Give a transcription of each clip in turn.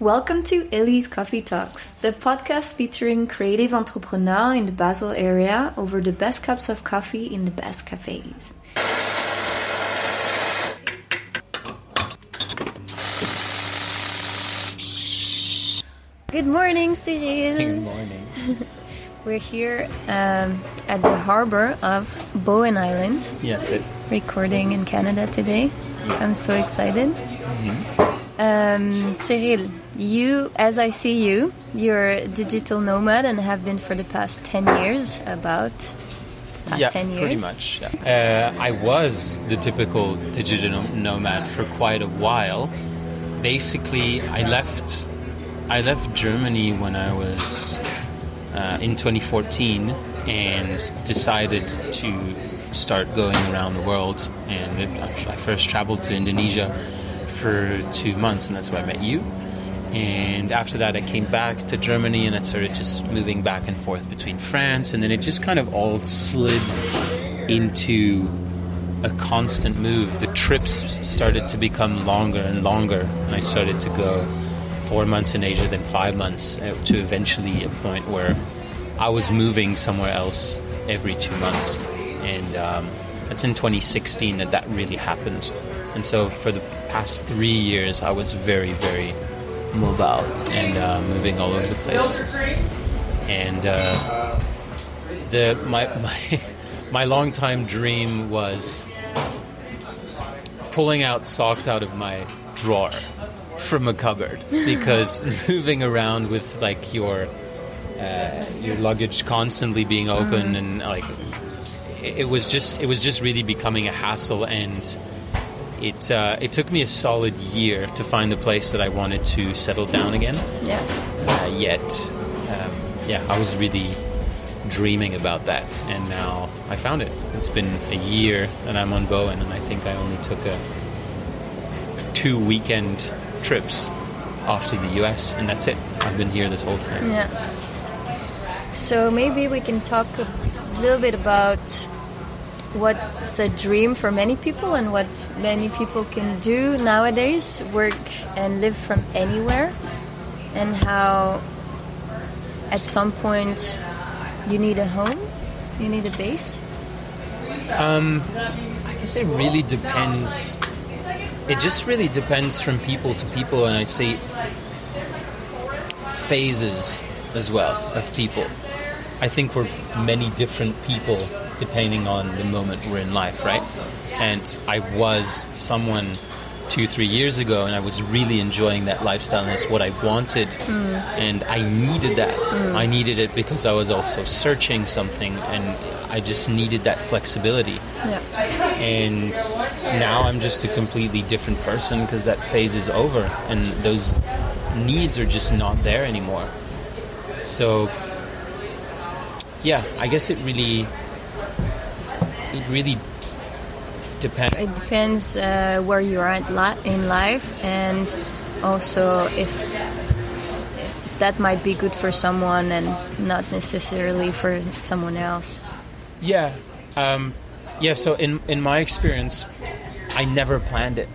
Welcome to Ellie's Coffee Talks, the podcast featuring creative entrepreneurs in the Basel area over the best cups of coffee in the best cafes. Good morning, Cyrille. Good morning. We're here um, at the harbor of Bowen Island, that's it. recording in Canada today. I'm so excited. Um, Cyrille, you, as I see you, you're a digital nomad and have been for the past 10 years, about past yeah, 10 years. pretty much. yeah. Uh, I was the typical digital nomad for quite a while. Basically, I left. I left Germany when I was uh, in 2014 and decided to start going around the world. And I first traveled to Indonesia for two months, and that's where I met you. And after that, I came back to Germany and I started just moving back and forth between France. And then it just kind of all slid into a constant move. The trips started to become longer and longer. And I started to go four months in Asia, then five months, uh, to eventually a point where I was moving somewhere else every two months. And um, that's in 2016 that that really happened. And so for the past three years, I was very, very mobile and uh, moving all over the place. And uh, the my my my longtime dream was pulling out socks out of my drawer from a cupboard because moving around with like your uh, your luggage constantly being open and like it, it was just it was just really becoming a hassle and it uh, it took me a solid year to find the place that I wanted to settle down again Yeah. uh, yet. Um, yeah, I was really dreaming about that, and now I found it. It's been a year that I'm on Bowen, and I think I only took a two weekend trips off to the US, and that's it. I've been here this whole time. Yeah. So maybe we can talk a little bit about what's a dream for many people and what many people can do nowadays work and live from anywhere and how at some point you need a home you need a base um, I guess it really depends. It just really depends from people to people, and I'd say phases as well of people. I think we're many different people depending on the moment we're in life, right? And I was someone two, three years ago, and I was really enjoying that lifestyle, and it's what I wanted, mm. and I needed that. Mm. I needed it because I was also searching something, and I just needed that flexibility yeah and now I'm just a completely different person because that phase is over and those needs are just not there anymore. So yeah, I guess it really it really depends. it depends uh, where you are in life and also if, if that might be good for someone and not necessarily for someone else Yeah. Um, yeah, so in in my experience, I never planned it.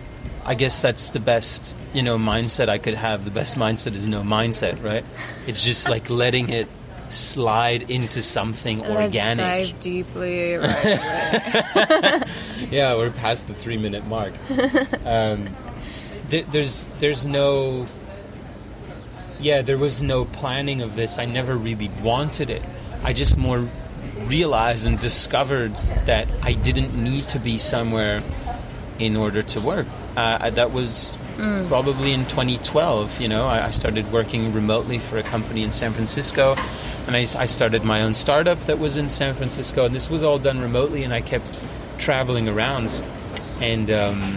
I guess that's the best, you know, mindset I could have. The best mindset is no mindset, right? It's just like letting it slide into something Let's organic. dive deeply. Right. Yeah, we're past the three minute mark. um, th- there's there's no. Yeah, there was no planning of this. I never really wanted it. I just more realized and discovered that I didn't need to be somewhere in order to work. Uh, that was probably in 2012. You know, I, I started working remotely for a company in San Francisco, and I, I started my own startup that was in San Francisco. And this was all done remotely, and I kept traveling around. And um,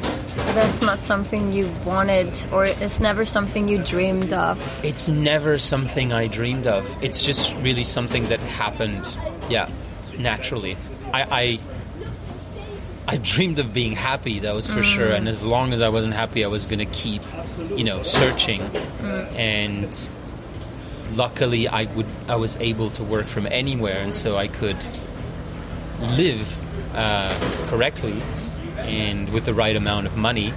that's not something you wanted, or it's never something you dreamed of. it's never something I dreamed of. It's just really something that happened, yeah, naturally. I, I, I dreamed of being happy, that was for sure. And as long as I wasn't happy, I was gonna keep, you know, searching. And luckily, I would, I was able to work from anywhere, and so I could live uh, correctly and with the right amount of money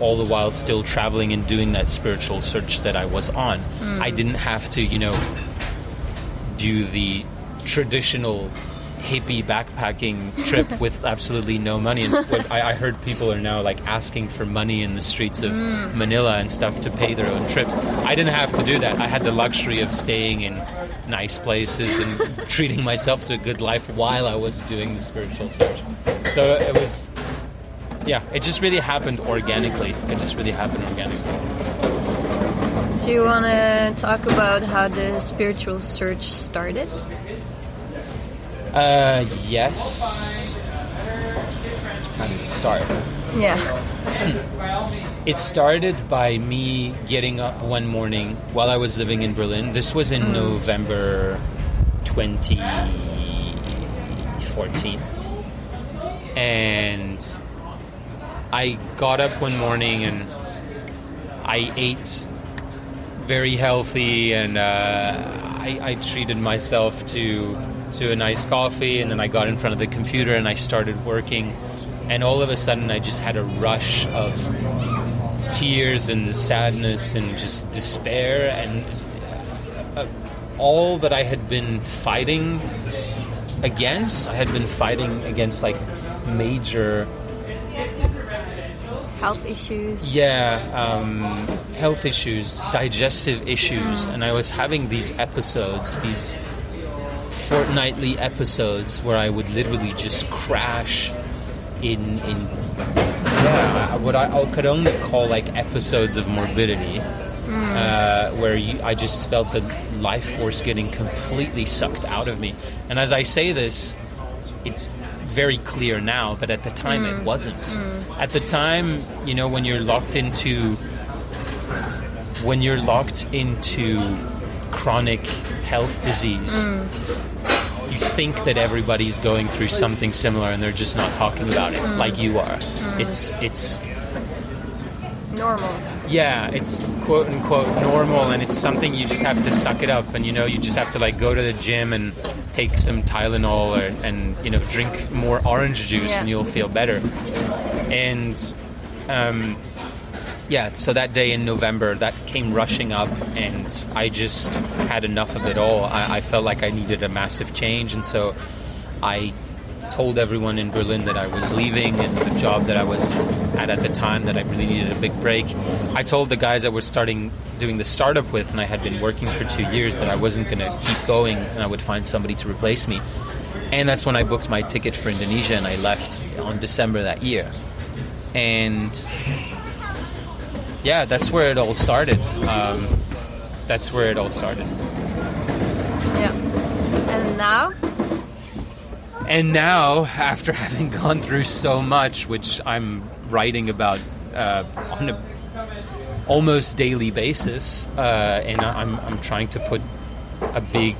all the while still traveling and doing that spiritual search that I was on. I didn't have to, you know, do the traditional hippie backpacking trip with absolutely no money. And I, I heard people are now like asking for money in the streets of mm. Manila and stuff to pay their own trips. I didn't have to do that. I had the luxury of staying in nice places and treating myself to a good life while I was doing the spiritual search. So it was, yeah, it just really happened organically. It just really happened organically. Do you want to talk about how the spiritual search started? Uh, yes. It start? Yeah. It started by me getting up one morning while I was living in Berlin. This was in November 2014. And I got up one morning and I ate very healthy and uh, I, I treated myself to to a nice coffee and then I got in front of the computer and I started working. And all of a sudden I just had a rush of tears and sadness and just despair. And uh, all that I had been fighting against I had been fighting against like major Health issues. yeah um, health issues digestive issues. And I was having these episodes these fortnightly episodes where I would literally just crash in in yeah what I, I could only call like episodes of morbidity hmm. uh, where you, I just felt the life force getting completely sucked out of me. And as I say this it's very clear now but at the time it hmm. wasn't. Hmm. At the time you know when you're locked into when you're locked into chronic health disease mm. you think that everybody's going through something similar and they're just not talking about it mm. like you are. Mm. It's it's Normal. yeah it's quote unquote normal and it's something you just have to suck it up and you know you just have to like go to the gym and take some Tylenol or, and you know drink more orange juice Yeah. and you'll feel better. And um yeah so that day in November that came rushing up and I just had enough of it all I, I felt like I needed a massive change and so I told everyone in Berlin that I was leaving and the job that I was at at the time that I really needed a big break. I told the guys I was starting doing the startup with and I had been working for two years that I wasn't going to keep going and I would find somebody to replace me. And that's when I booked my ticket for Indonesia and I left on December that year. And yeah, that's where it all started. Um, that's where it all started. Yeah. And now? And now, after having gone through so much, which I'm writing about uh, on a almost daily basis, uh, and I'm, I'm trying to put a big,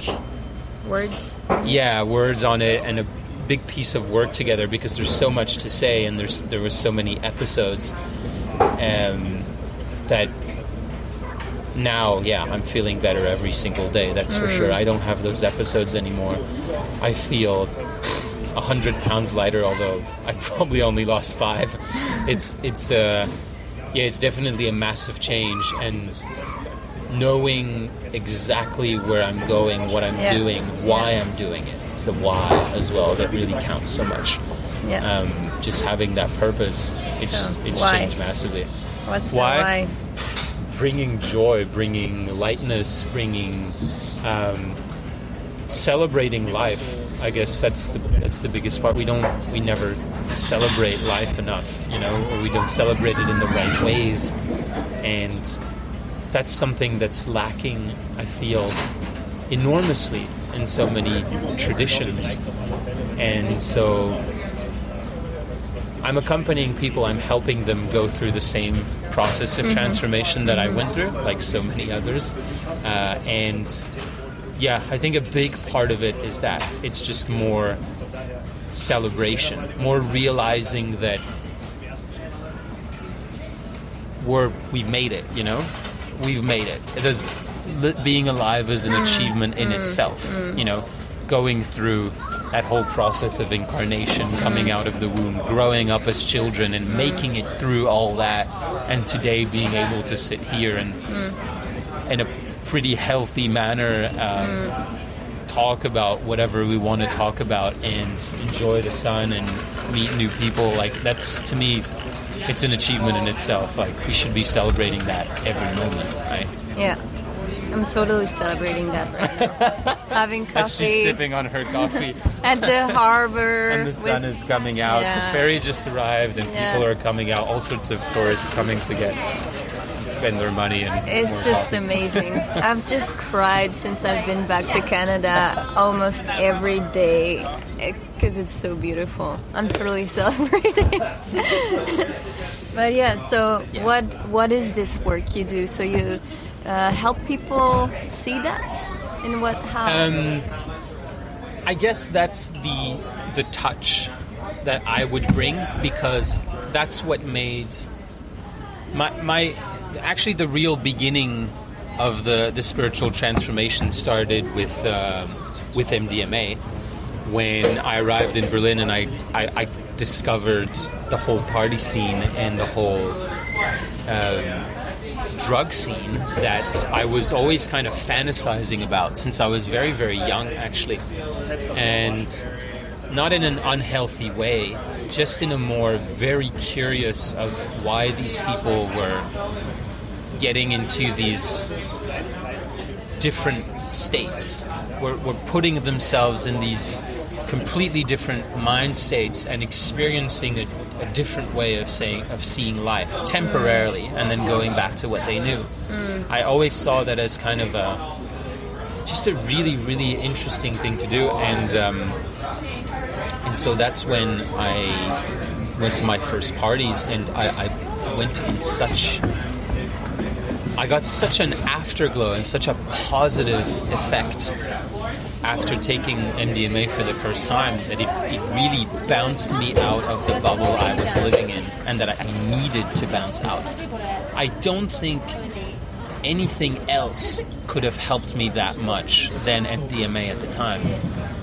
Words. yeah, words on it and a big piece of work together because there's so much to say and there's there was so many episodes um, that now, yeah, I'm feeling better every single day. That's for sure. I don't have those episodes anymore. I feel a hundred pounds lighter, although I probably only lost five. It's it's uh, yeah, it's definitely a massive change, and knowing exactly where I'm going, what I'm Yeah. doing, why Yeah. I'm doing it. It's the why as well that really counts so much. Yeah. Um, just having that purpose, it's So, it's why? changed massively What's the why? why? bringing joy, bringing lightness, bringing um, celebrating life. I guess that's the that's the biggest part. We don't we never celebrate life enough, you know, or we don't celebrate it in the right ways, and that's something that's lacking. I feel enormously in so many traditions, and so I'm accompanying people. I'm helping them go through the same process of mm-hmm. transformation that I went through, like so many others. Uh, and yeah, I think a big part of it is that it's just more celebration, more realizing that we're we've made it. You know, we've made it. It is li- being alive is an mm-hmm. achievement in mm-hmm. itself. You know, going through that whole process of incarnation, coming out of the womb, growing up as children, and making it through all that, and today being able to sit here and in a pretty healthy manner. Um, Talk about whatever we want to talk about and enjoy the sun and meet new people. Like that's to me, it's an achievement in itself. Like we should be celebrating that every moment, right? Yeah. I'm totally celebrating that right now. Having As she's coffee sipping on her coffee at the harbor. and the sun with- is coming out. Yeah. The ferry just arrived and Yeah. people are coming out. All sorts of tourists coming to get spend their money and It's just coffee. amazing. I've just cried since I've been back to Canada almost every day eh, because it's so beautiful. I'm totally celebrating. but yeah, so what what is this work you do? So you uh, help people see that and what how? Um, I guess that's the the touch that I would bring because that's what made my my actually the real beginning of the the spiritual transformation started with uh, with MDMA when I arrived in Berlin and I, I, I discovered the whole party scene and the whole um, drug scene that I was always kind of fantasizing about since I was very, very young, actually. And not in an unhealthy way, just in a more very curious of why these people were getting into these different states. Were, were putting themselves in these completely different mind states and experiencing a, a different way of saying of seeing life temporarily and then going back to what they knew. I always saw that as kind of a just a really really interesting thing to do and um, and so that's when I went to my first parties and I, I went in such I got such an afterglow and such a positive effect after taking MDMA for the first time that it, it really bounced me out of the bubble I was living in and that I needed to bounce out. I don't think anything else could have helped me that much than MDMA at the time.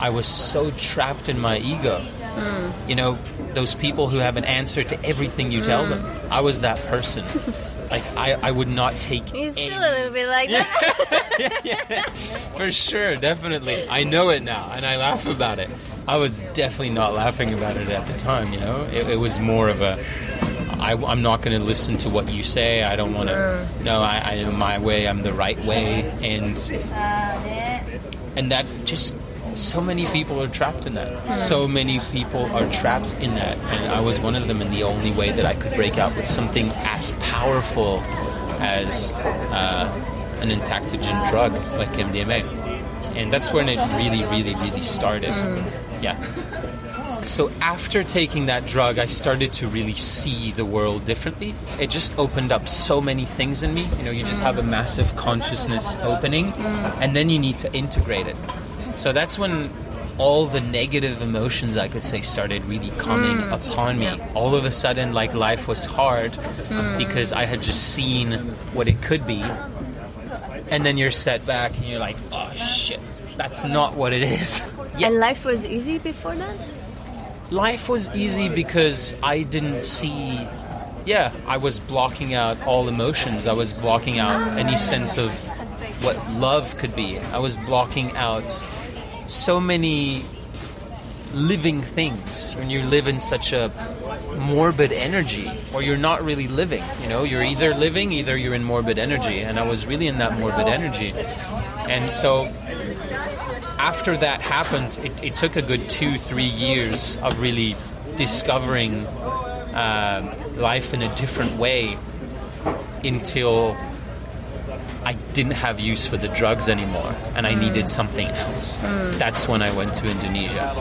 I was so trapped in my ego. Mm. You know, those people who have an answer to everything you tell mm. them. I was that person. Like I, I would not take He's any- still a little bit like that. for sure, definitely. I know it now, and I laugh about it. I was definitely not laughing about it at the time. You know, it, it was more of a. I, I'm not going to listen to what you say. I don't want to. Mm. No, I, I am my way. I'm the right way, and and that just so many people are trapped in that. So many people are trapped in that, and I was one of them. And the only way that I could break out was something as powerful as uh, an entactogen drug like MDMA, and that's when it really, really, really started. Yeah. So after taking that drug, I started to really see the world differently. It just opened up so many things in me. You know, you just have a massive consciousness opening, and then you need to integrate it. So that's when all the negative emotions, I could say, started really coming mm. upon me. All of a sudden, like life was hard mm. because I had just seen what it could be, and then you're set back and you're like, oh shit, that's not what it is. Yet And life was easy before that? life was easy because I didn't see. Yeah, I was blocking out all emotions. I was blocking out any sense of what love could be. I was blocking out so many living things when you live in such a morbid energy or you're not really living you know? You're either living either you're in morbid energy and i was really in that morbid energy. And so after that happened, it, it took a good two, three years of really discovering uh, life in a different way until I didn't have use for the drugs anymore and I needed something else. That's when I went to Indonesia.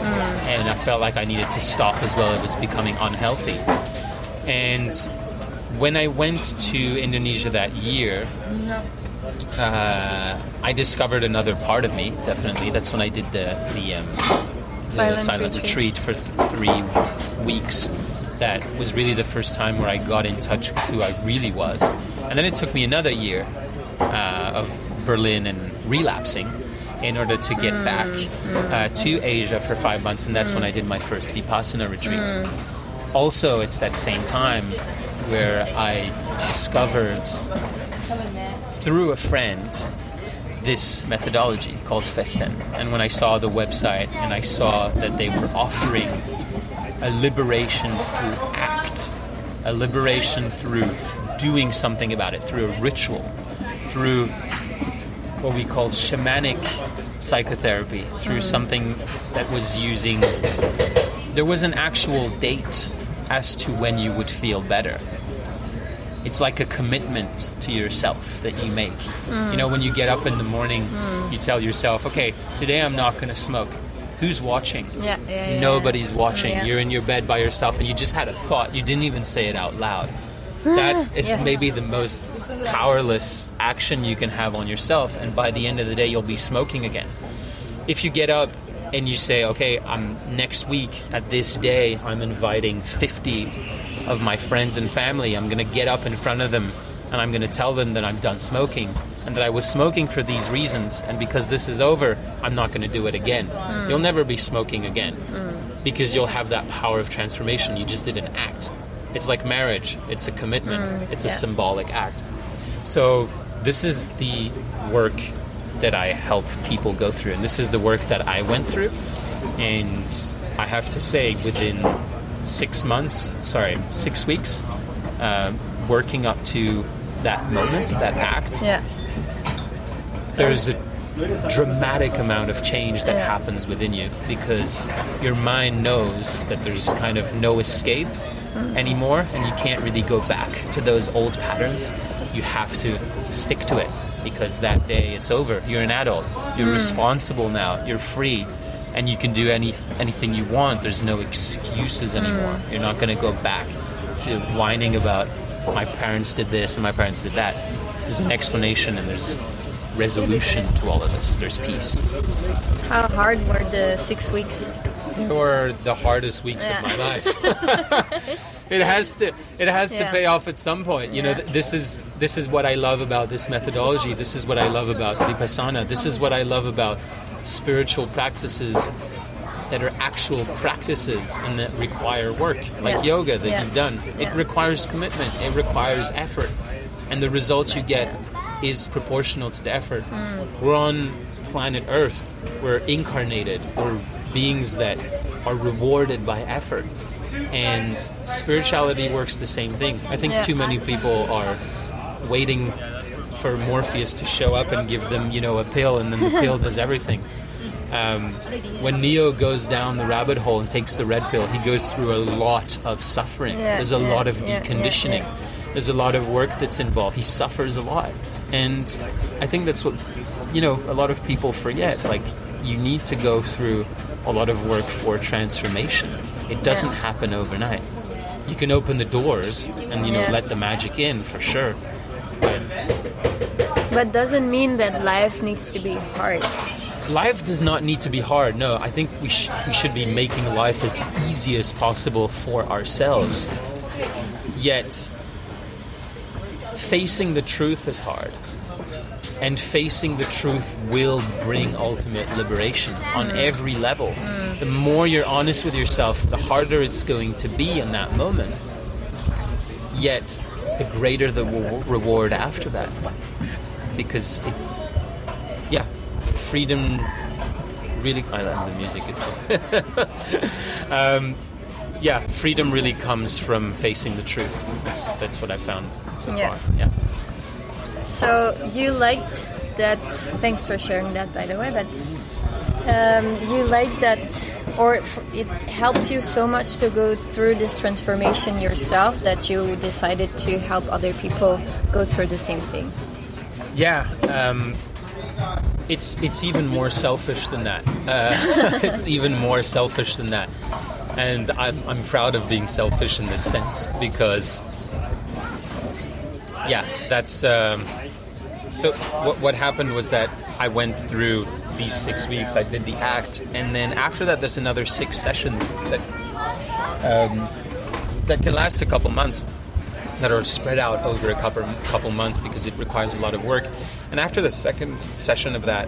And I felt like I needed to stop as well. It was becoming unhealthy. And when I went to Indonesia that year, uh, I discovered another part of me. Definitely, that's when I did the the, um, the Silent silent retreat. retreat for th- three weeks. That was really the first time where I got in touch with who I really was. And then it took me another year uh, of Berlin and relapsing in order to get back uh, to Asia for five months, and that's when I did my first Vipassana retreat. Also, it's that same time where I discovered through a friend this methodology called Festen. And when I saw the website and I saw that they were offering a liberation through act, a liberation through doing something about it, through a ritual, through what we call shamanic psychotherapy, through mm. something that was using, there was an actual date as to when you would feel better it's like a commitment to yourself that you make. You know, mm. when you get up in the morning, mm. you tell yourself, okay, today I'm not going to smoke. Who's watching? Yeah, yeah, yeah. Nobody's oh, watching. Yeah. You're in your bed by yourself and you just had a thought. You didn't even say it out loud. That is maybe the most powerless action you can have on yourself. And by the end of the day, you'll be smoking again. If you get up and you say, okay, I'm next week at this day, I'm inviting 50 of my friends and family. I'm going to get up in front of them and I'm going to tell them that I'm done smoking and that I was smoking for these reasons. And because this is over, I'm not going to do it again. Hmm. You'll never be smoking again hmm. because you'll have that power of transformation. You just did an act. It's like marriage, it's a commitment, hmm. it's a symbolic act. So, this is the work that I help people go through, and this is the work that I went through. And I have to say, within six months, sorry, six weeks, uh, working up to that moment, that act, Yeah. there's a dramatic amount of change that Yeah. happens within you because your mind knows that there's kind of no escape anymore and you can't really go back to those old patterns. You have to stick to it because that day it's over. You're an adult. You're hmm. responsible now. You're free and you can do any anything you want. There's no excuses hmm. anymore. You're not going to go back to whining about my parents did this and my parents did that. There's an explanation and there's resolution to all of this. There's peace. How hard were the six weeks? They were the hardest weeks Yeah. of my life. it has to it has to pay off at some point. You know, th- this is this is what I love about this methodology. This is what I love about vipassana. This is what I love about spiritual practices that are actual practices and that require work, like Yeah. yoga that Yeah. you've done. It requires commitment. It requires effort, and the results you get is proportional to the effort. Mm. We're on planet Earth. We're incarnated. We're beings that are rewarded by effort. And spirituality works the same thing. I think Yeah. too many people are waiting for Morpheus to show up and give them, you know, a pill, and then the pill does everything. Um, when Neo goes down the rabbit hole and takes the red pill, he goes through a lot of suffering. Yeah, There's a yeah, lot of deconditioning. There's a lot of work that's involved. He suffers a lot. And I think that's what, you know, a lot of people forget. Like, you need to go through a lot of work for transformation. It doesn't Yeah. happen overnight. You can open the doors and, you know, Yeah. let the magic in for sure. But But doesn't mean that life needs to be hard. life does not need to be hard. No, I think we, sh- we should be making life as easy as possible for ourselves. Yet, facing the truth is hard. And facing the truth will bring ultimate liberation on every level. The more you're honest with yourself, the harder it's going to be in that moment. Yet, the greater the wa- reward after that. Because, it, yeah, freedom really. I love the music as well. um, yeah, freedom really comes from facing the truth. That's, that's what I found so Yeah. far. Yeah. So you liked that. Thanks for sharing that, by the way. But um, you liked that, or it helped you so much to go through this transformation yourself that you decided to help other people go through the same thing. Yeah, um, it's it's even more selfish than that. Uh, it's even more selfish than that, and I'm I'm proud of being selfish in this sense because, yeah, that's. Um, so what what happened was that I went through these six weeks. I did the act, and then after that, there's another six sessions that um, that can last a couple months that are spread out over a couple couple months because it requires a lot of work. And after the second session of that,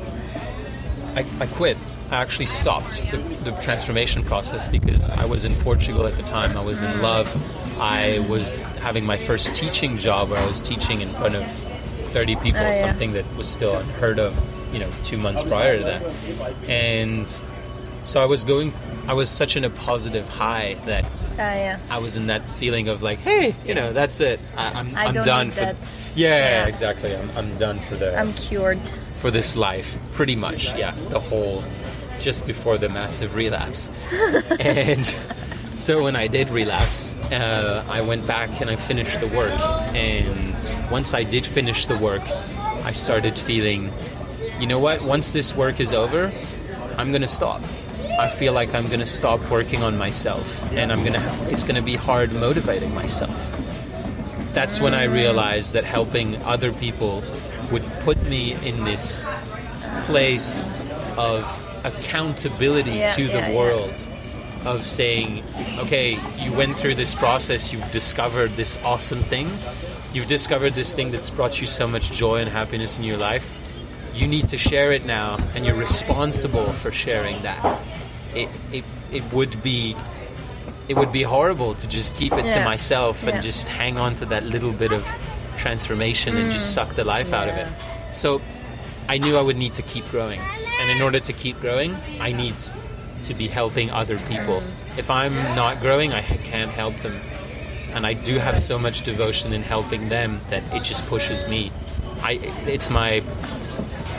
I, I quit. I actually stopped the, the transformation process because I was in Portugal at the time. I was in love. I was having my first teaching job where I was teaching in front of 30 people, Oh, yeah. something that was still unheard of, you know, two months prior to that. And so I was going, I was such in a positive high that Ah, yeah. I was in that feeling of like, hey, you know, that's it. I, I'm, I I'm don't done for. that. Yeah, Yeah. exactly. I'm, I'm done for the I'm cured. for this life, pretty much. Yeah, the whole just before the massive relapse, and so when I did relapse, uh, I went back and I finished the work. And once I did finish the work, I started feeling, you know what? Once this work is over, I'm gonna stop. I feel like I'm gonna stop working on myself, and I'm gonna. It's gonna be hard motivating myself that's when I realized that helping other people would put me in this place of accountability Yeah, to the yeah, yeah. Of saying, okay, you went through this process, you've discovered this awesome thing, you've discovered this thing that's brought you so much joy and happiness in your life. You need to share it now, and you're responsible for sharing that. It, it, it would be it would be horrible to just keep it to myself and Yeah. just hang on to that little bit of transformation and just mm. suck the life out of it. So I knew I would need to keep growing. And in order to keep growing, I need to be helping other people. If I'm not growing, I can't help them. And I do have so much devotion in helping them that it just pushes me. I it's my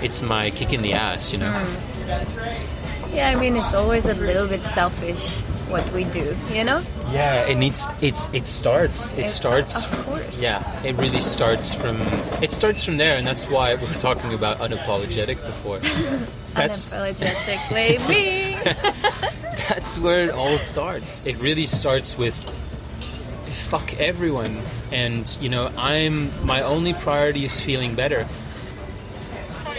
it's my kick in the ass, you know. Hmm. Yeah, I mean, it's always a little bit selfish what we do, you know? Yeah, it needs. It's. It starts. It It- starts. of course. Yeah, it really starts from. It starts from there, and that's why we were talking about unapologetic before. That's Unapologetically me. that's where it all starts. It really starts with fuck everyone, and you know I'm. My only priority is feeling better.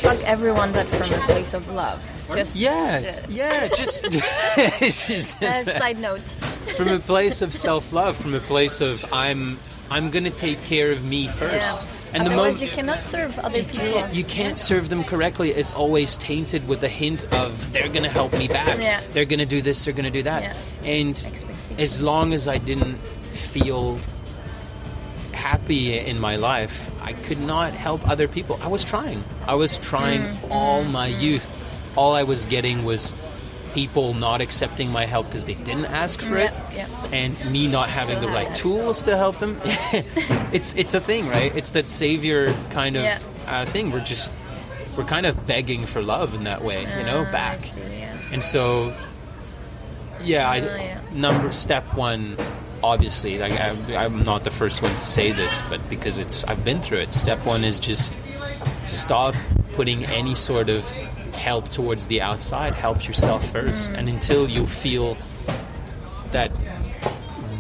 Fuck everyone, but from a place of love. Just Yeah, yeah. Just. Uh, side note. from a place of self-love, from a place of I'm. I'm gonna take care of me first. Yeah. And the Otherwise, you cannot serve other people. you can't serve them correctly. It's always tainted with the hint of they're going to help me back. Yeah. They're going to do this. They're going to do that. Yeah. And as long as I didn't feel happy in my life, I could not help other people. I was trying. I was trying Mm. all my youth. All I was getting was people not accepting my help because they didn't ask for it yeah. and me not having So the right tools to help them it's it's a thing right it's that savior kind of Yeah. uh, thing we're just we're kind of begging for love in that way you know I back see, yeah. and so yeah I Ah, yeah. number step one obviously like I, I'm not the first one to say this but because it's I've been through it step one is just stop putting any sort of help towards the outside help yourself first Mm. and until you feel that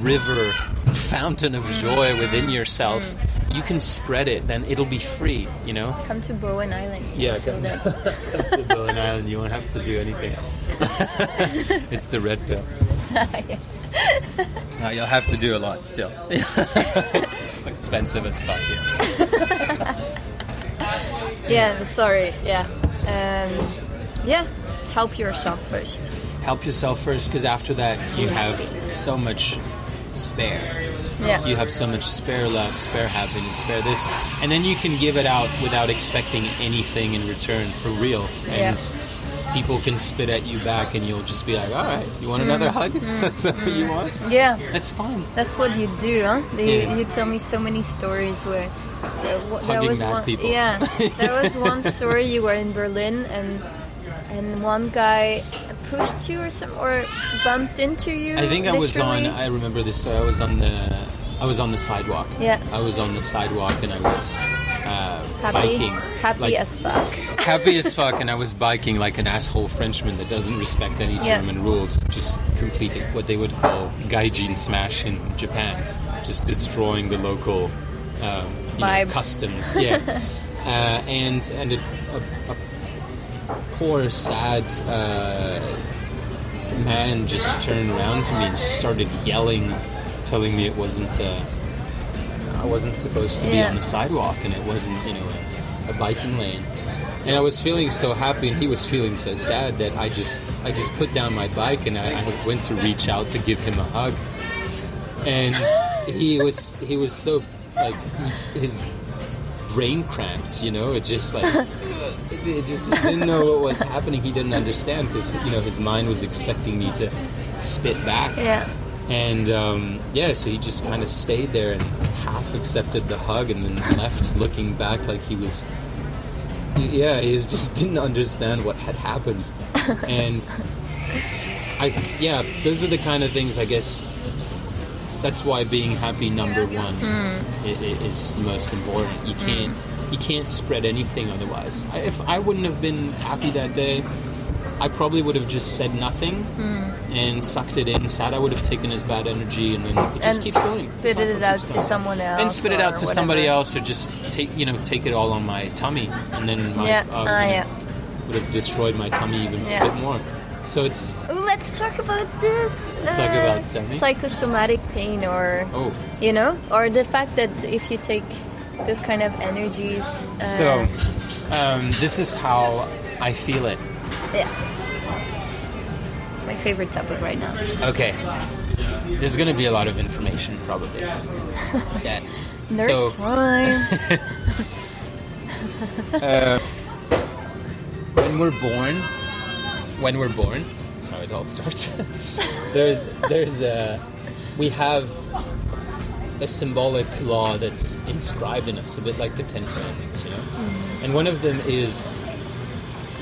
river fountain of joy within yourself Mm. you can spread it then it'll be free you know Come to Bowen Island. yeah Feel come to Bowen Island you won't have to do anything it's the red pill yeah. No, you'll have to do a lot still. it's, it's expensive as fuck here. Yeah, sorry. Yeah. Um, yeah, help yourself first. help yourself first because after that you have so much spare Yeah. you have so much spare love spare happiness spare this and then you can give it out without expecting anything in return for real and people can spit at you back and you'll just be like all right you want another hug is that what you want yeah. that's fine That's what you do, huh? You, Yeah. you tell me so many stories where uh, there was one. people. Yeah, there was one story you were in Berlin and and one guy pushed you or some or bumped into you. I think I was on. I remember this story. I was on the. I was on the sidewalk. Yeah. I was on the sidewalk and I was uh, happy, biking. happy like, as fuck. happy as fuck, and I was biking like an asshole Frenchman that doesn't respect any Yeah. German rules, just completing what they would call gaijin smash in Japan, just destroying the local um, know, customs. Yeah, uh, and and a, a, a poor, sad uh, man just turned around to me and started yelling, telling me it wasn't the. Wasn't supposed to be Yeah. on the sidewalk, and it wasn't, you know, a, a biking lane and I was feeling so happy, and he was feeling so sad that I just I just put down my bike and I, I went to reach out to give him a hug, and he was he was so like his brain cramped, you know. It just like it, it just didn't know what was happening. He didn't understand because you know his mind was expecting me to spit back. Yeah. And um, yeah, so he just kind of stayed there and half accepted the hug and then left looking back like he was. Yeah, he just didn't understand what had happened. And I, yeah, those are the kind of things I guess. That's why being happy number one i- i- is the most important. You can't you can't spread anything otherwise. I, if I wouldn't have been happy that day, I probably would have just said nothing and sucked it in. Sad, I would have taken his bad energy and then it just and keeps going. Spit it out to someone else. and spit it out to somebody else, or just take you know take it all on my tummy, and then my Yeah, uh, ah, you know, would have destroyed my tummy even Yeah. a bit more. So it's Ooh, let's talk about this. Let's talk uh, about tummy. psychosomatic pain, or oh you know, or the fact that if you take this kind of energies, uh, so um, this is how I feel it. Yeah, my favorite topic right now. Okay. There's going to be a lot of information, probably. yeah. Nerd So, time. Uh, when we're born, when we're born, that's how it all starts. there's, there's a, we have a symbolic law that's inscribed in us, a bit like the Ten Commandments, you know. Mm-hmm. And one of them is,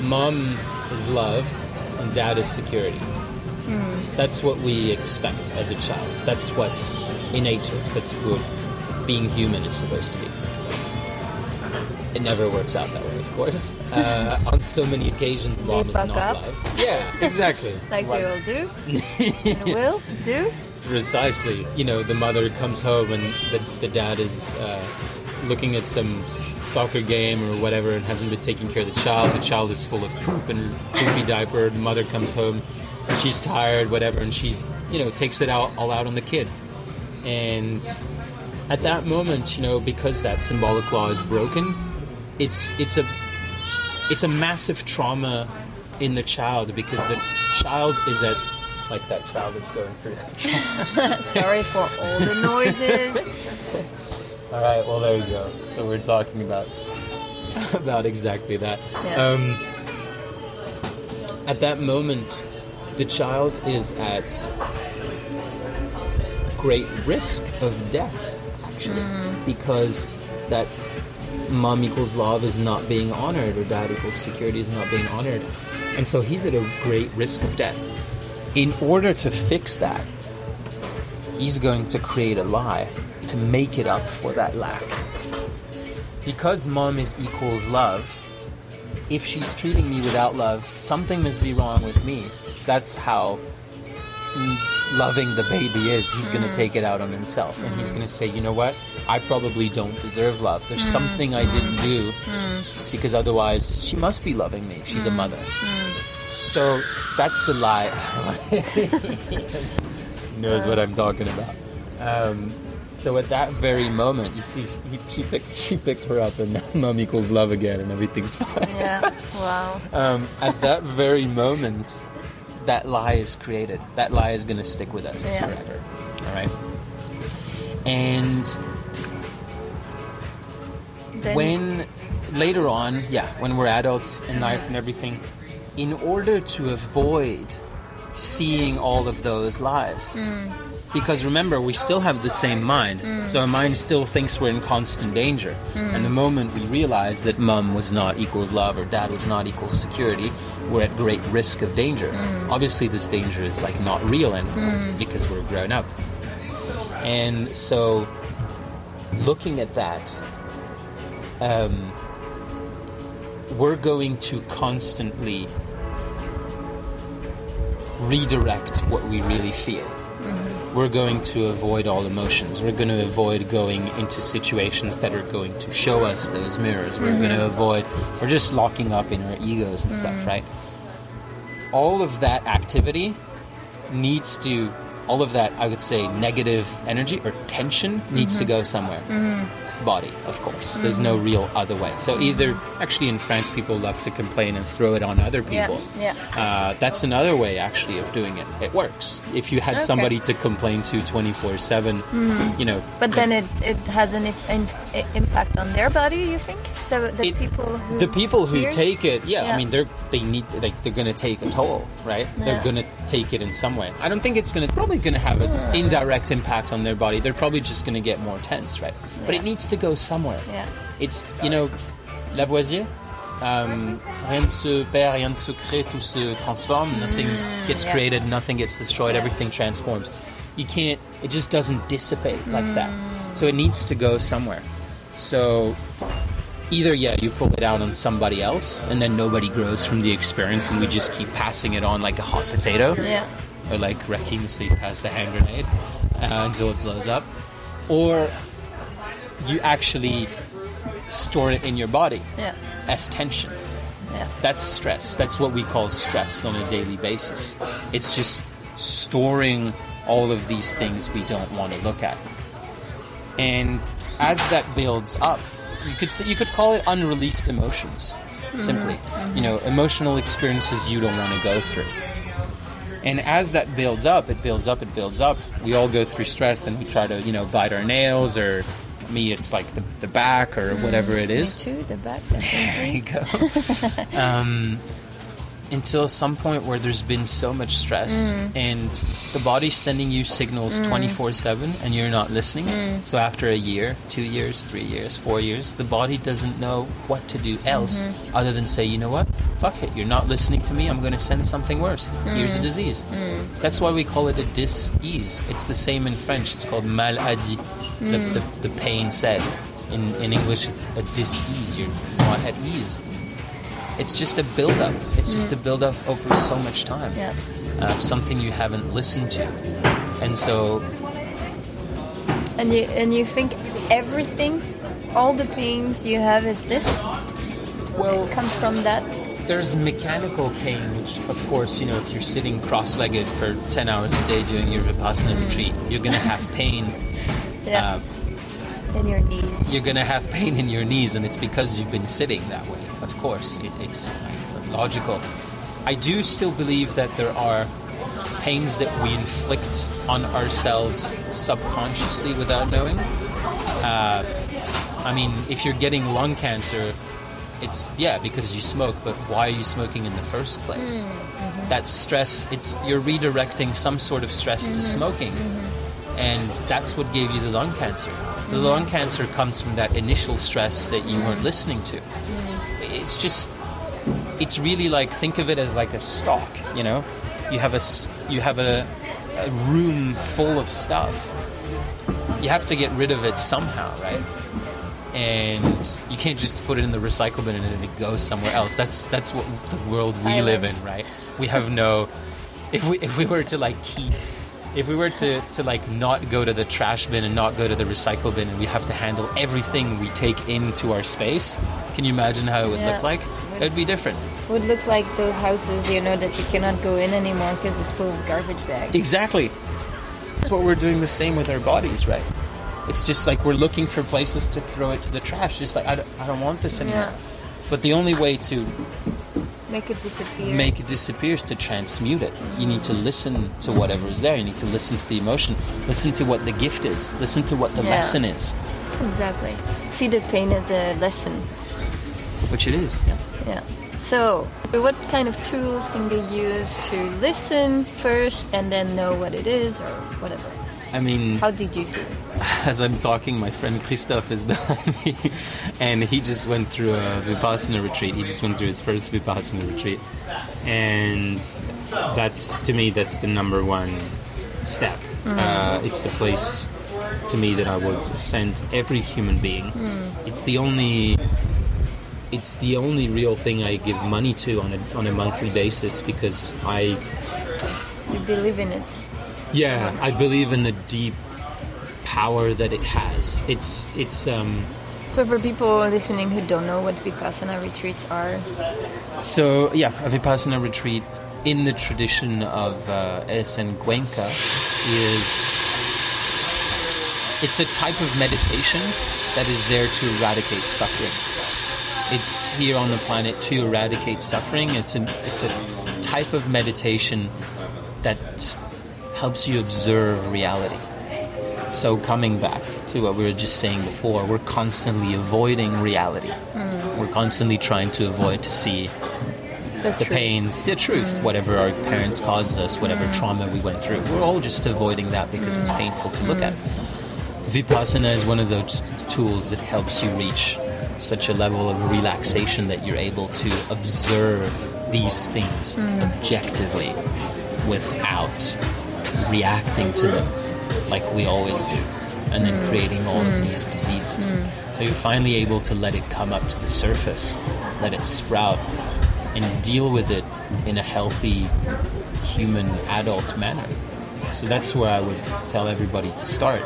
mom is love, and dad is security. That's what we expect as a child. That's what's innate to us. That's what being human is supposed to be. It never works out that way, of course. Uh, on so many occasions, mom is fuck not up. love. Yeah, exactly. like they will do, will do. Precisely. You know, the mother comes home and the, the dad is uh, looking at some soccer game or whatever and hasn't been taking care of the child. The child is full of poop and poopy diaper. The mother comes home and she's tired, whatever, and she, you know, takes it out all out on the kid. And at that moment, you know, because that symbolic law is broken, it's it's a it's a massive trauma in the child because the child is at like that child that's going through that Sorry for all the noises. All right, well there you go. So we're talking about about exactly that. Yeah. Um, at that moment, the child is at great risk of death, actually, because that mom equals love is not being honored, or dad equals security is not being honored, and so he's at a great risk of death. In order to fix that, he's going to create a lie to make it up for that lack. Because mom is equals love, if she's treating me without love, something must be wrong with me. That's how mm, loving the baby is. He's going to mm. take it out on himself and he's mm. going to say, you know what? I probably don't deserve love. There's mm. something I didn't do because otherwise she must be loving me. She's a mother. So that's the lie. knows what I'm talking about. Um, so at that very moment, you see, he, she picked she picked her up, and now mom equals love again, and everything's fine. Yeah. Wow. Um, at that very moment, that lie is created. That lie is going to stick with us Yeah. forever. All right. And Then, when later on, yeah, when we're adults in life and everything, in order to avoid seeing all of those lies, mm. because remember, we still have the same mind, mm. so our mind still thinks we're in constant danger. Mm. And the moment we realize that mum was not equals love or dad was not equals security, we're at great risk of danger. Obviously, this danger is like not real anymore because we're grown up. And so, looking at that, um, we're going to constantly redirect what we really feel. Mm-hmm. We're going to avoid all emotions. We're going to avoid going into situations that are going to show us those mirrors. We're going to mm-hmm. avoid, we're just locking up in our egos and stuff, mm. right? All of that activity needs to, all of that, I would say, negative energy or tension needs to mm-hmm. go somewhere. Body, of course. There's no real other way. So either, actually, in France, people love to complain and throw it on other people. yeah. Uh, that's another way, actually, of doing it. It works. If you had Okay. somebody to complain to 24 7, Hmm. you know. But then it, it has an impact on their body. You think the, the It- people who the people who hears? take it yeah, Yeah. i mean they're they need like they're gonna take a toll right Yeah. they're gonna take it in some way i don't think it's gonna probably gonna have an indirect impact on their body they're probably just gonna get more tense right but it Yeah. Needs to go somewhere Yeah. it's you know lavoisier um, rien ne se perd rien ne se crée tout se transforme nothing gets Mm, yeah. created nothing gets destroyed Yeah. everything transforms you can't it just doesn't dissipate like that Mm. so it needs to go somewhere so either yeah you pull it out on somebody else and then nobody grows from the experience and we just keep passing it on like a hot potato Yeah. or like Sleep pass the hand grenade uh, until it blows up or you actually store it in your body Yeah. as tension. Yeah. that's stress. That's what we call stress on a daily basis. It's just storing all of these things we don't want to look at. And as that builds up you could say, you could call it unreleased emotions mm-hmm. simply. You mm-hmm. know emotional experiences you don't want to go through. And as that builds up it builds up it builds up. We all go through stress and we try to you know bite our nails or me it's like the, the back or hmm, whatever it is. Too. The back. there you go. um, until some point where there's been so much stress hmm. and the body's sending you signals hmm. 24 7 and you're not listening. So after a year, two years, three years, four years, the body doesn't know what to do else mm-hmm. other than say, you know what? Fuck it, you're not listening to me, I'm going to send something worse. Here's a hmm. disease. Hmm. That's why we call it a dis-ease. It's the same in French, it's called maladie, the, hmm. the, the pain said. In, in English, it's a dis-ease. You're not at ease. It's just a build-up. It's just a build-up over so much time. Yeah. Uh, of something you haven't listened to. And so, And you and you think everything, all the pains you have is this? well, It comes from that. There's mechanical pain, which, of course, you know, if you're sitting cross-legged for 10 hours a day doing your Vipassana retreat, you're going to have pain. Yeah. Uh, in your knees. you're going to have pain in your knees, and it's because you've been sitting that way. Of course, it, it's logical. I do still believe that there are pains that we inflict on ourselves subconsciously without knowing. Uh, I mean, if you're getting lung cancer, it's yeah because you smoke, but why are you smoking in the first place? Mm, mm-hmm. That stress, it's you're redirecting some sort of stress to mm-hmm, smoking, mm-hmm. and that's what gave you the lung cancer. The lung cancer comes from that initial stress that you weren't mm. listening to. Mm. It's just, it's really like think of it as like a stock. You know, you have a you have a, a room full of stuff. You have to get rid of it somehow, right? And you can't just put it in the recycle bin and then it goes somewhere else. That's that's what the world we live in, right? We have no. If we if we were to like keep, if we were to to like not go to the trash bin and not go to the recycle bin, and we have to handle everything we take into our space, can you imagine how it would Yeah. look like? It would be different. Would look like those houses, you know, that you cannot go in anymore because it's full of garbage bags. Exactly. That's what we're doing the same with our bodies, right? It's just like we're looking for places to throw it to the trash. Just like I don't, I don't want this anymore. Yeah. But the only way to Make it disappear. make it disappear is to transmute it. You need to listen to whatever's there. You need to listen to the emotion. Listen to what the gift is. Listen to what the Yeah. lesson is, Exactly. See the pain as a lesson. which it is. Yeah. Yeah. So, what kind of tools can they use to listen first and then know what it is or whatever? I mean, How did you do? it? as I'm talking, my friend Christophe is behind me, and he just went through a Vipassana retreat. He just went through his first Vipassana retreat, and that's to me that's the number one step. Uh, it's the place to me that I would send every human being. It's the only. It's the only real thing I give money to on a, on a monthly basis because I You believe in it. yeah, I believe in the deep power that it has. It's it's um So, for people listening who don't know what Vipassana retreats are, so yeah, a vipassana retreat in the tradition of uh, S. N. Goenka is it's a type of meditation that is there to eradicate suffering. It's here on the planet to eradicate suffering. It's a, it's a type of meditation that helps you observe reality. So, coming back to what we were just saying before, we're constantly avoiding reality. Mm. We're constantly trying to avoid to see The, the pains, the truth, mm. whatever our parents caused us, whatever mm. trauma we went through. We're all just avoiding that because it's painful to look at. Vipassana is one of those tools that helps you reach such a level of relaxation that you're able to observe these things objectively without reacting to them like we always do and then mm. creating all of mm. these diseases. Mm. So you're finally able to let it come up to the surface, let it sprout, and deal with it in a healthy human adult manner. So that's where I would tell everybody to start.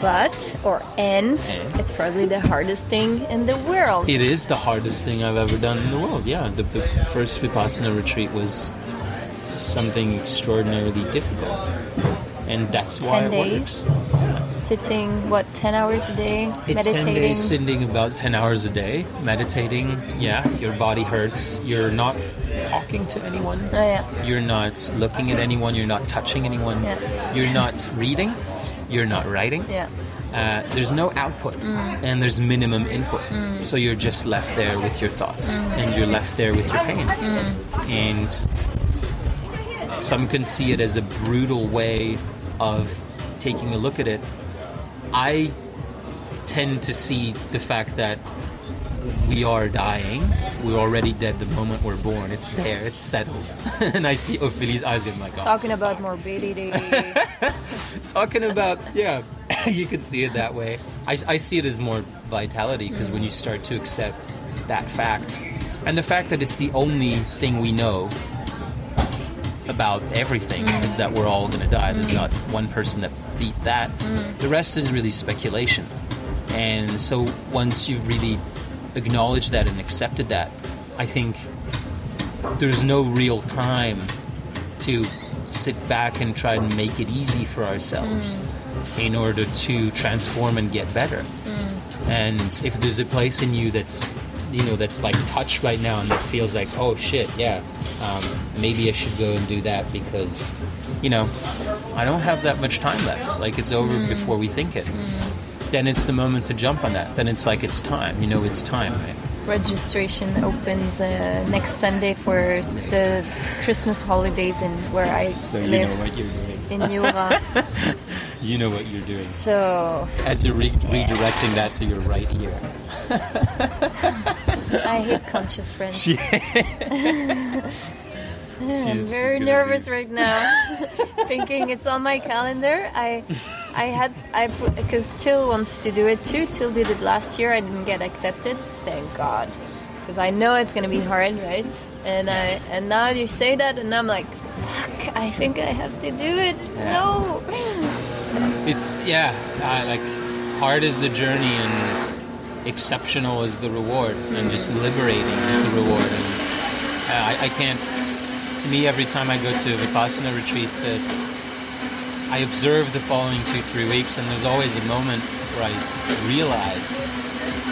But or and, And? it's probably the hardest thing in the world. It is the hardest thing I've ever done in the world. Yeah, the, the first Vipassana retreat was something extraordinarily difficult. And that's why Ten it days, works. sitting what ten hours a day, It's meditating. 10 days sitting about 10 hours a day, meditating. Yeah, your body hurts. You're not talking to anyone. Oh yeah, You're not looking at anyone. You're not touching anyone. Yeah. You're not reading. You're not writing. yeah. Uh, there's no output mm. and there's minimum input. Mm. So you're just left there with your thoughts mm. and you're left there with your pain. And some can see it as a brutal way of taking a look at it. I tend to see the fact that we are dying. We're already dead the moment we're born. It's there. It's settled. and I see Ophelia's eyes getting like, oh, Talking about morbidity. talking about yeah you could see it that way i, I see it as more vitality because when you start to accept that fact and the fact that it's the only thing we know about everything—it's mm. that we're all going to die. There's mm. not one person that beat that. Mm. The rest is really speculation. And so once you've really acknowledged that and accepted that i think there's no real time to sit back and try and make it easy for ourselves in order to transform and get better. And if there's a place in you that's you know that's like touched right now and that feels like oh shit yeah um, maybe I should go and do that because you know I don't have that much time left. Like it's over before we think it. Then it's the moment to jump on that. Then it's like it's time you know it's time. Right? Registration opens uh, next Sunday for the Christmas holidays in where I so you live. know what you're doing in Jura. you know what you're doing so as you're re- redirecting that to your right ear I hate conscious friends. I'm She's- very she's nervous be- right now, thinking it's on my calendar. I, I had I put because Till wants to do it too. Till did it last year. I didn't get accepted. Thank God, because I know it's gonna be hard, right? And I and now you say that, and I'm like, fuck. I think I have to do it. No. It's yeah, uh, like hard is the journey and exceptional is the reward, and just liberating is the reward. And uh, I, I can't. To me, every time I go to a vipassana retreat, that I observe the following two three weeks, and there's always a moment where I realize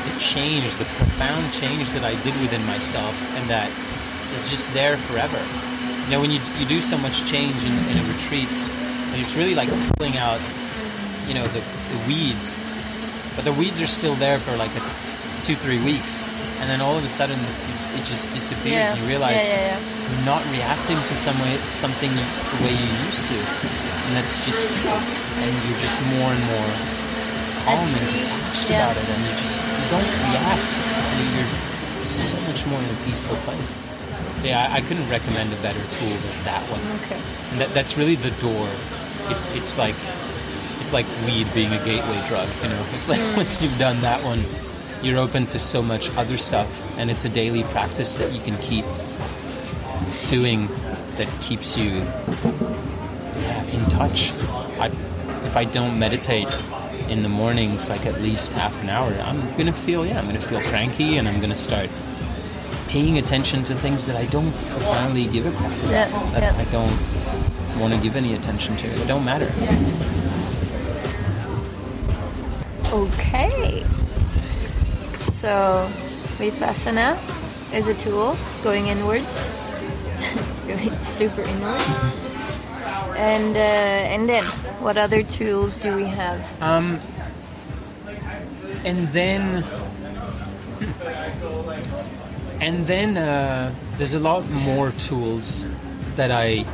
the change, the profound change that I did within myself, and that is just there forever. You know, when you you do so much change in, in a retreat, and it's really like pulling out you know the, the weeds but the weeds are still there for like a, two three weeks and then all of a sudden it, it just disappears Yeah. you realize yeah, yeah, you're not reacting to some way, something the way you used to and that's just and you're just more and more calm and peace, detached about it and you just you don't react. You- you're so much more in a peaceful place yeah I, I couldn't recommend a better tool than that one Okay. and that, that's really the door. It's, it's like it's like weed being a gateway drug. You know, it's like mm. once you've done that one, you're open to so much other stuff, and it's a daily practice that you can keep doing that keeps you yeah, in touch. I, if I don't meditate in the mornings, like at least half an hour, I'm gonna feel yeah, I'm gonna feel cranky, and I'm gonna start paying attention to things that I don't profoundly give a crap about. Yeah, that yeah. I don't want to give any attention to. It don't matter. Okay. So, Vipassana is a tool going inwards, going super inwards. And uh, and then, what other tools do we have? Um, and then, and then uh, there's a lot more tools that I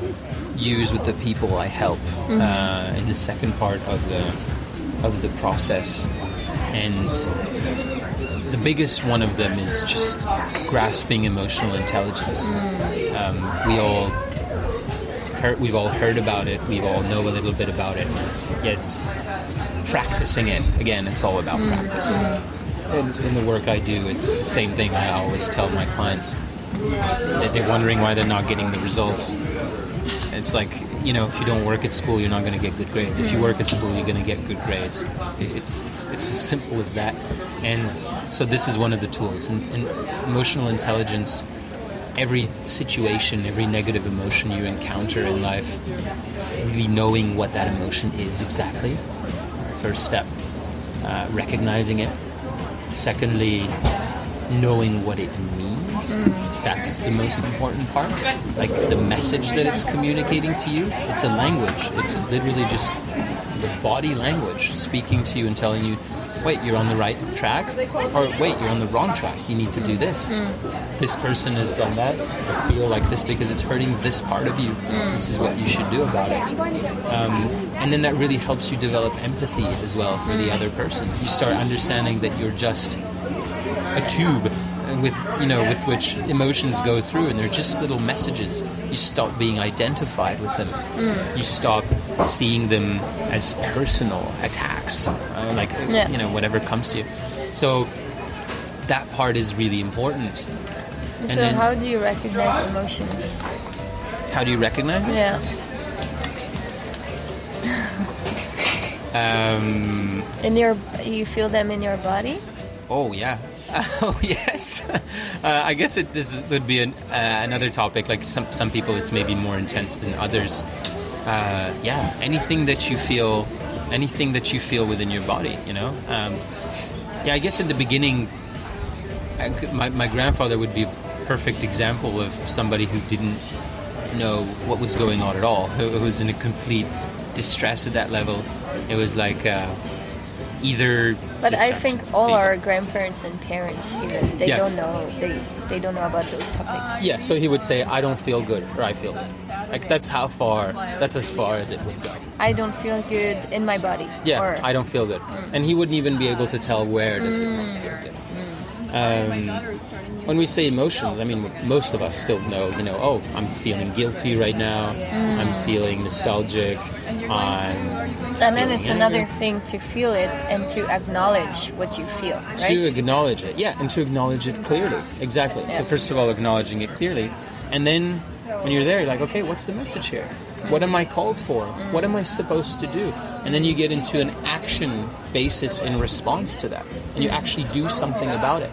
use with the people I help uh, in the second part of the of the process, and the biggest one of them is just grasping emotional intelligence. Um, we all heard, we've all heard about it. We all know a little bit about it. Yet practicing it again, it's all about practice. And in the work I do, it's the same thing. I always tell my clients they're wondering why they're not getting the results. It's like you know, if you don't work at school, you're not going to get good grades. If you work at school, you're going to get good grades. It's, it's it's as simple as that. And so this is one of the tools. And, and emotional intelligence. Every situation, every negative emotion you encounter in life, really knowing what that emotion is exactly. First step, uh, recognizing it. Secondly, knowing what it means. That's the most important part. Like the message that it's communicating to you. It's a language. It's literally just the body language speaking to you and telling you, wait, you're on the right track, or wait, you're on the wrong track. You need to do this. Hmm. This person has done that. I feel like this because it's hurting this part of you. Hmm. This is what you should do about it. Um, and then that really helps you develop empathy as well for the hmm. other person. You start understanding that you're just a tube with you know with which emotions go through and they're just little messages you stop being identified with them you stop seeing them as personal attacks uh, like Yeah. you know whatever comes to you so that part is really important So, then- how do you recognize emotions? how do you recognize it Yeah. um, In your, you feel them in your body. Oh yeah. Oh yes. Uh, I guess it, this is, would be an, uh, another topic. Like some some people, it's maybe more intense than others. Uh, yeah. Anything that you feel, anything that you feel within your body. You know. Um, yeah. I guess in the beginning, I my my grandfather would be a perfect example of somebody who didn't know what was going on at all. Who, who was in a complete distress at that level. It was like. Either, But I think all our grandparents and parents even they Yeah. don't know they they don't know about those topics. Yeah, so he would say, I don't feel good, or I feel good. Like, that's how far, that's as far as it would go. I don't feel good in my body. Yeah, Or, I don't feel good. And he wouldn't even be able to tell where does it not feel good. Um, when we say emotions, I mean, most of us still know, you know, oh, I'm feeling guilty right now, I'm feeling nostalgic, I'm and then it's another anger. thing to feel it and to acknowledge what you feel, right? To acknowledge it, yeah, and to acknowledge it clearly. Exactly. Yeah. So first of all, acknowledging it clearly, and then when you're there, you're like, okay, what's the message here? What am I called for? What am I supposed to do? And then you get into an action basis in response to that, and you actually do something about it.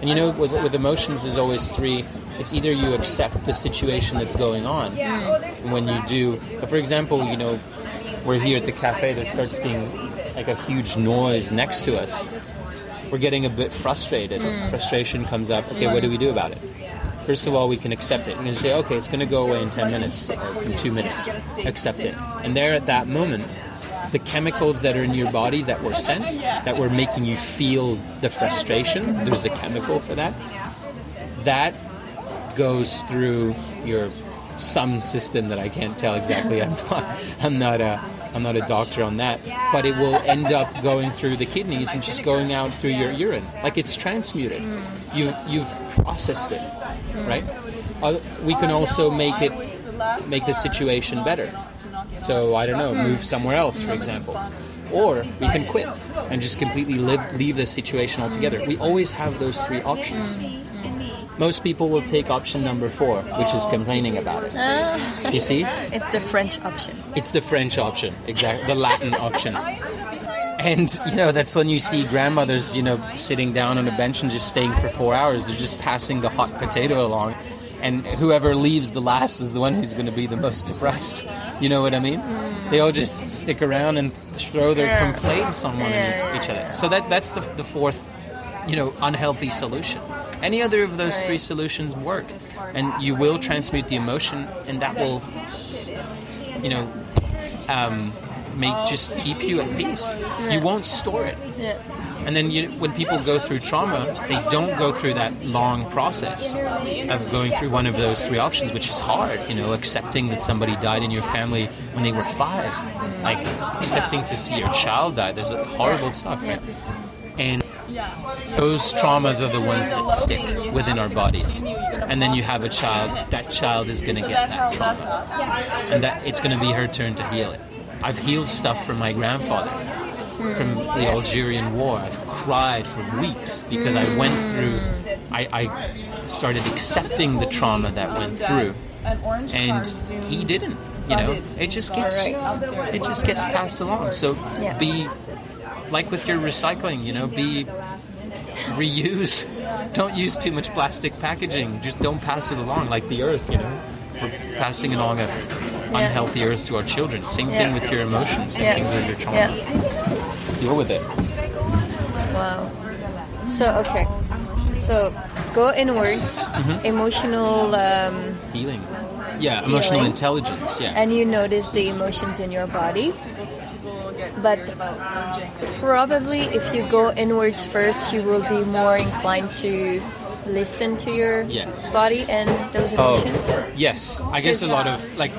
And you know, with, with emotions, there's always three. It's either you accept the situation that's going on, and when you do, for example, you know, we're here at the cafe. There starts being like a huge noise next to us we're getting a bit frustrated. Hmm. Frustration comes up. Okay, what do we do about it? First of all, we can accept it. And can say, okay, it's going to go away in 10 minutes or in two minutes. Accept it. And there at that moment, the chemicals that are in your body that were sent, that were making you feel the frustration, there's a chemical for that. That goes through your some system that I can't tell exactly. I'm not, I'm not a I'm not a doctor on that, but it will end up going through the kidneys and just going out through your urine, like it's transmuted. You you've processed it, right? Uh, we can also make it make the situation better. So I don't know, move somewhere else, for example, or we can quit and just completely live, leave the situation altogether. We always have those three options. Most people will take option number four, which is complaining about it. Ah. You see? It's the French option. It's the French option, exactly, the Latin option. And you know that's when you see grandmothers, you know, sitting down on a bench and just staying for four hours. They're just passing the hot potato along, and whoever leaves the last is the one who's going to be the most depressed. You know what I mean? They all just stick around and throw their Yeah. complaints on one Yeah, each, other. So that that's the, the fourth, you know, unhealthy solution. Any other of those three solutions work, and you will transmute the emotion, and that will, you know, um, make just keep you at peace. You won't store it. And then you, when people go through trauma, they don't go through that long process of going through one of those three options, which is hard. You know, accepting that somebody died in your family when they were five, like accepting to see your child die. There's horrible stuff, right? And those traumas are the ones that stick within our bodies. And then you have a child. That child is going to get that trauma, and that it's going to be her turn to heal it. I've healed stuff from my grandfather from the Algerian War. I've cried for weeks because I went through. I, I started accepting the trauma that went through, and he didn't. You know, it just gets it just gets passed along. So Yeah. be like with your recycling. You know, be reuse. Don't use too much plastic packaging. Just don't pass it along like the earth. You know, we're passing along a unhealthy earth to our children. Same thing with your emotions. Same Yeah. thing with your trauma. Deal with it. Wow. So okay. So go inwards, Mm-hmm. emotional, um, Healing. Yeah, emotional Healing. intelligence. Yeah. and you notice the emotions in your body. But probably if you go inwards first, you will be more inclined to listen to your Yeah. body and those emotions. Oh, emotions. yes. I guess a lot of like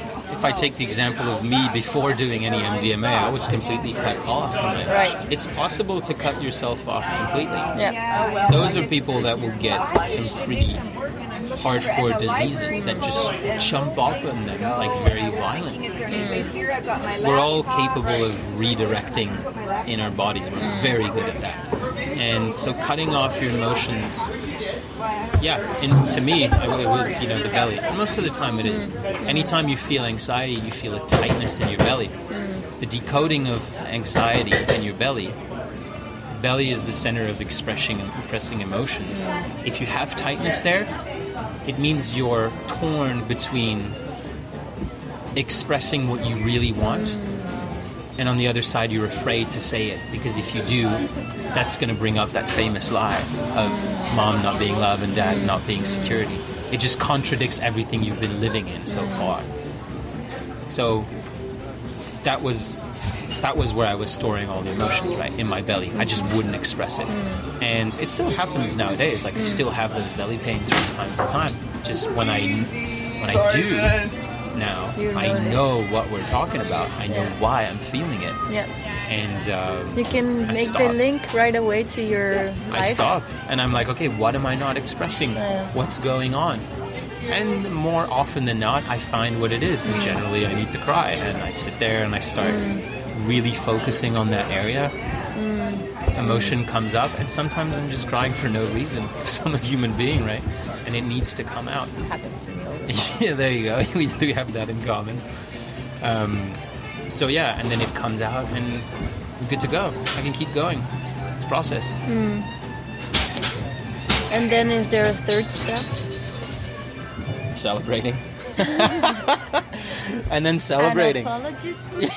I take the example of me before doing any MDMA, I was completely cut off from it. Right. It's possible to cut yourself off completely. Yeah. Those are people that will get some pretty hardcore diseases that just jump off on them like very violent. Mm. We're all capable of redirecting in our bodies. We're very good at that. And so cutting off your emotions yeah, and to me, it it was you know the belly. Most of the time, it is. Mm. Anytime you feel anxiety, you feel a tightness in your belly. Mm. The decoding of anxiety in your belly. Belly is the center of expressing and expressing emotions. Mm. If you have tightness there, it means you're torn between expressing what you really want and on the other side you're afraid to say it because if you do that's going to bring up that famous lie of mom not being love and dad not being security. It just contradicts everything you've been living in so far. So that was that was where I was storing all the emotions right in my belly. I just wouldn't express it. And it still happens nowadays. Like I still have those belly pains from time to time. Just when I when I do now You I notice. know what we're talking about I know Yeah. why I'm feeling it Yeah. and um, You can I make the link right away to your life. I stop and I'm like, okay, what am I not expressing? Yeah. What's going on? And more often than not, I find what it is. And generally, I need to cry, and I sit there and I start really focusing on that area. Emotion comes up, and sometimes I'm just crying for no reason. 'cause I'm a human being, right? And it needs to come out. happens to me yeah, there you go. we do have that in common. Um, so yeah, and then it comes out, and I'm good to go. I can keep going. It's process. And then is there a third step? celebrating. and then celebrating. Unapologetically.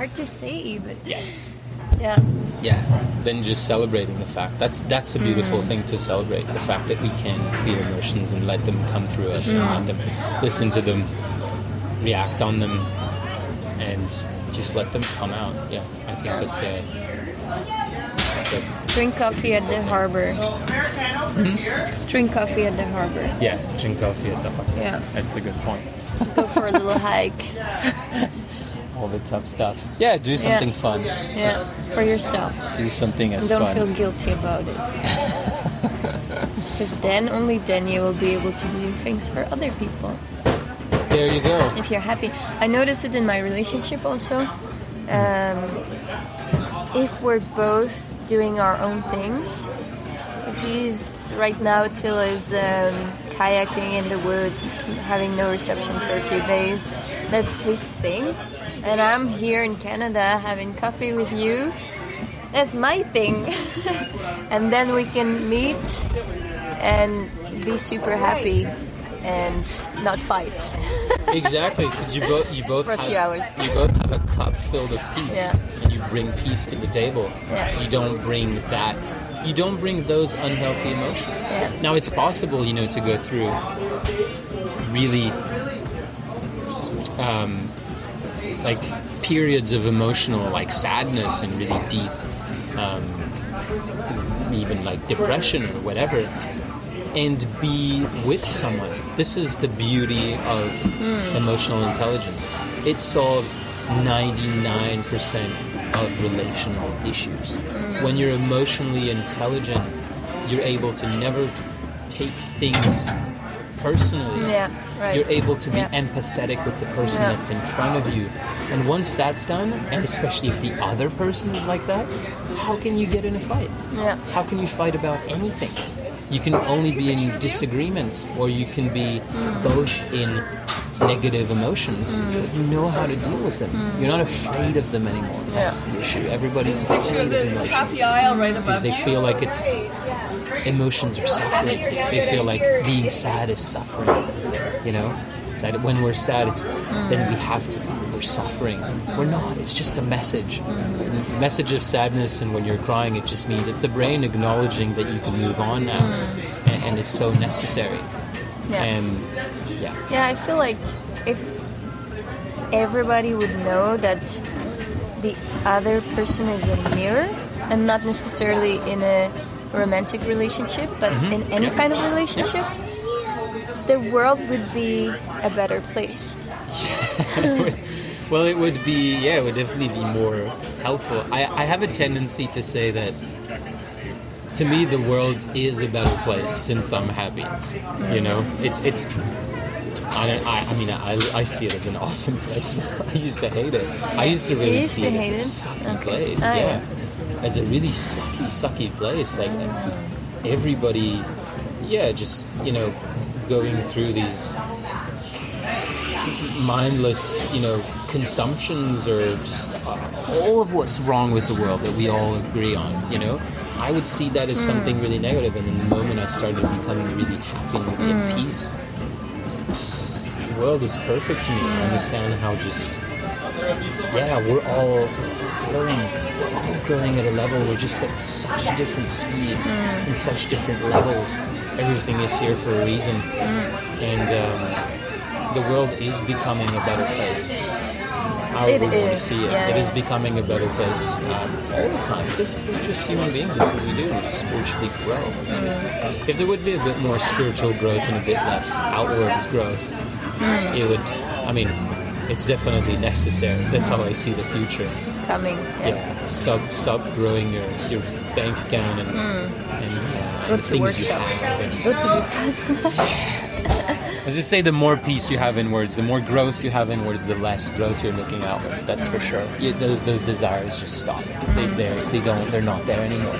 It's hard to say, but Yes. yeah. Yeah. Then just celebrating the fact. That's that's a mm. beautiful thing to celebrate. The fact that we can feel emotions and let them come through us and let mm. them listen to them, react on them and just let them come out. Yeah. I think that's a that's a- Drink coffee at the harbor. Hmm? Drink coffee at the harbor. yeah, drink coffee at the harbor. Yeah. That's a good point. Go for a little hike. All the tough stuff. Yeah, do something fun. Yeah. For yourself. Do something And as don't fun. feel guilty about it. Because then, only then, you will be able to do things for other people. there you go. if you're happy. I notice it in my relationship also. Um, if we're both doing our own things, if he's right now till is um, kayaking in the woods, having no reception for a few days, that's his thing. And I'm here in Canada having coffee with you. That's my thing. and then we can meet and be super happy and not fight. exactly because you both you both For a have, few hours. you both have a cup filled of peace Yeah. and you bring peace to the table Yeah. you don't bring that you don't bring those unhealthy emotions Yeah. now it's possible you know to go through really um, like periods of emotional like sadness and really deep um, even like depression or whatever and be with someone. This is the beauty of emotional intelligence. It solves 99% of relational issues. When you're emotionally intelligent you're able to never take things personally Yeah, right. you're able to be Yeah. empathetic with the person Yeah. that's in front of you. And once that's done, and especially if the other person is like that, how can you get in a fight? Yeah. How can you fight about anything? You can only be in disagreement, or you can be mm. both in negative emotions. Mm. But you know how to deal with them. Mm. You're not afraid of them anymore. That's the issue. Everybody's afraid of emotions aisle right because they feel like it's emotions are suffering. They feel like being sad is suffering. You know, that when we're sad, it's then we have to. Be. We're suffering. We're not. It's just a message. A message of sadness, and when you're crying, it just means it's the brain acknowledging that you can move on now, mm. and, and it's so necessary. Yeah. And yeah, Yeah, I feel like if everybody would know that the other person is a mirror and not necessarily in a romantic relationship, but in any Yeah. kind of relationship, the world would be a better place. Well, it would be, yeah, it would definitely be more helpful. I, I have a tendency to say that to me, the world is a better place since I'm happy. You know, it's, it's, I don't, I, I mean, I, I see it as an awesome place. I used to hate it. I used to really You used see to it hate as a it? sucky Okay. place. Ah, yeah. As a really sucky, sucky place. Like, everybody, yeah, just, you know, going through these mindless, you know, consumptions or just all of what's wrong with the world that we all agree on, you know. I would see that as something mm. really negative, and in the moment I started becoming really happy and at mm. peace, the world is perfect to me. I mm. understand how just, yeah, we're all growing, we're all growing at a level. We're just at such different speed and such different levels. Everything is here for a reason, and. Um, the world is becoming a better place. How It we want to see it, yeah, it is yeah. becoming a better place um, all the time because we're just human beings. That's what we do. We just spiritually grow. Mm. If there would be a bit more spiritual growth and a bit less outwards growth, Mm. it would. I mean, it's definitely necessary. That's how I see the future. It's coming. Yeah, stop stop growing your, your bank account and, and, uh, to things you workshops. have. And, Go to Vipassana. Let's just say the more peace you have inwards, the more growth you have inwards, the less growth you're looking outwards. That's for sure. You, those those desires just stop. They they they don't they're not there anymore.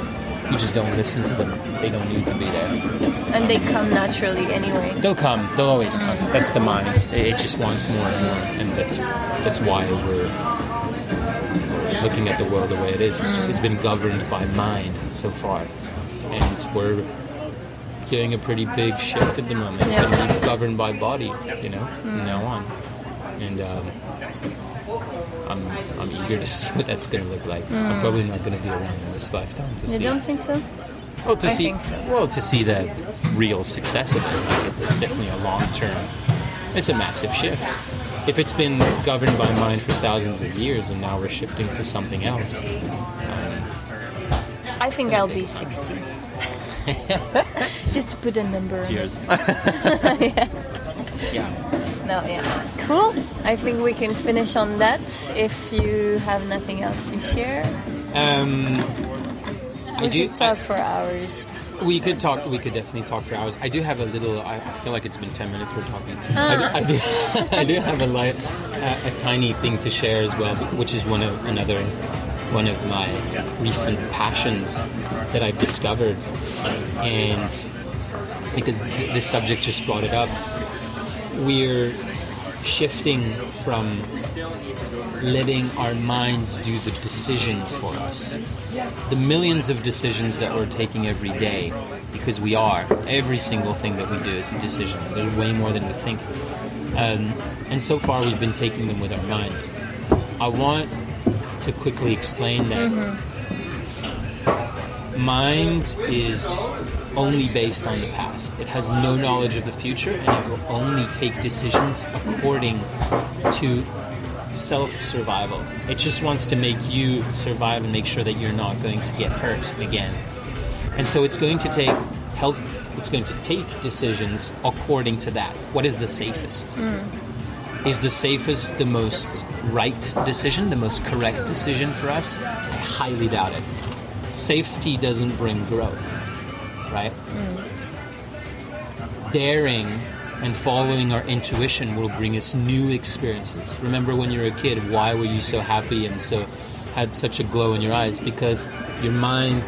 You just don't listen to them. They don't need to be there. and they come naturally anyway. They'll come. They'll always come. That's the mind. It, it just wants more and more, and that's that's why we're looking at the world the way it is. It's just it's been governed by mind so far, and we're doing a pretty big shift at the moment. It's Yeah. going to be governed by body, you know, from now on, and. Um, To see what that's going to look like. I'm mm. probably not going to be around in this lifetime to You see. You don't think so? Well, to I see, think so. well, to see the real success of it, like it's definitely a long term. It's a massive shift. If it's been governed by mind for thousands of years, and now we're shifting to something else, um, I think I'll be 60. Just to put a number on Cheers. it. yeah. No, yeah. Cool. I think we can finish on that if you have nothing else to share. Um, I do. could talk I- for hours. we could talk. We could definitely talk for hours. I do have a little. I, I feel like it's been ten minutes we're talking. Ah. I, I do. I do have a light, a, a tiny thing to share as well, which is one of another one of my recent passions that I've discovered, and because th- this subject just brought it up, we're shifting from letting our minds do the decisions for us. The millions of decisions that we're taking every day, because we are. Every single thing that we do is a decision. There's way more than we think. Um, and so far, we've been taking them with our minds. I want to quickly explain that mind is only based on the past. It has no knowledge of the future, and it will only take decisions according to self survival. It just wants to make you survive and make sure that you're not going to get hurt again. And so it's going to take help. It's going to take decisions according to that. What is the safest? Mm. Is the safest the most right decision, the most correct decision for us? I highly doubt it. Safety doesn't bring growth, right? Mm. Daring and following our intuition will bring us new experiences. Remember when you were a kid, why were you so happy and so had such a glow in your eyes? Because your mind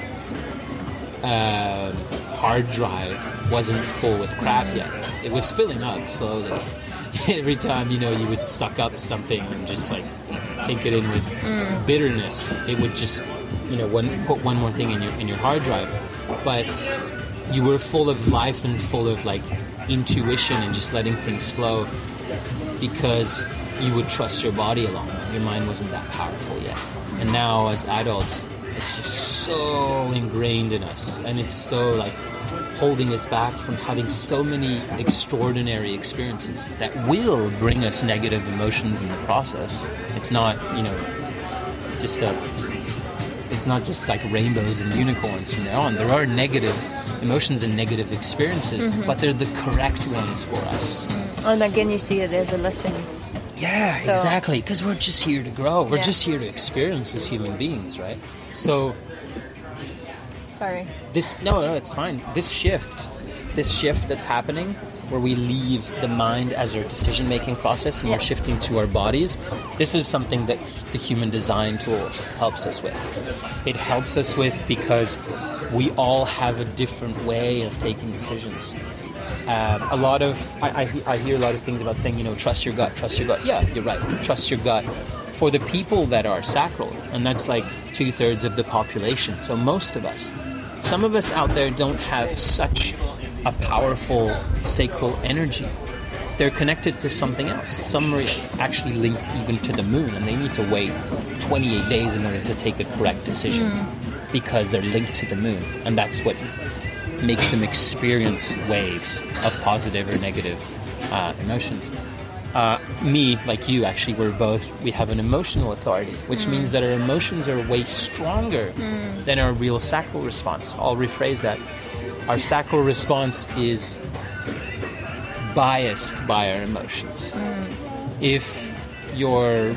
uh, hard drive wasn't full with crap mm. yet. It was filling up slowly. Every time you know you would suck up something and just like take it in with mm. bitterness, it would just you know one, put one more thing in your in your hard drive. But you were full of life and full of like intuition and just letting things flow because you would trust your body alone. Your mind wasn't that powerful yet. And now as adults, it's just so ingrained in us and it's so like holding us back from having so many extraordinary experiences that will bring us negative emotions in the process. It's not, you know, just a it's not just like rainbows and unicorns from there on. There are negative emotions and negative experiences, mm-hmm. but they're the correct ones for us. Oh, and again, you see it as a lesson. Yeah, So- exactly. Because we're just here to grow. We're Yeah. just here to experience as human beings, right? So Sorry. this no, no, it's fine. This shift, this shift that's happening, where we leave the mind as our decision-making process and Yeah. we're shifting to our bodies. This is something that the human design tool helps us with. It helps us with because we all have a different way of taking decisions. Um, a lot of I, I, I hear a lot of things about saying you know trust your gut trust your gut yeah you're right trust your gut for the people that are sacral and that's like two-thirds of the population so most of us some of us out there don't have such a powerful sacral energy they're connected to something else some are actually linked even to the moon and they need to wait 28 days in order to take a correct decision because they're linked to the moon and that's what makes them experience waves of positive or negative uh, emotions. Uh, me, like you, actually, we're both, we have an emotional authority, which means that our emotions are way stronger than our real sacral response. I'll rephrase that. Our sacral response is biased by our emotions. If you're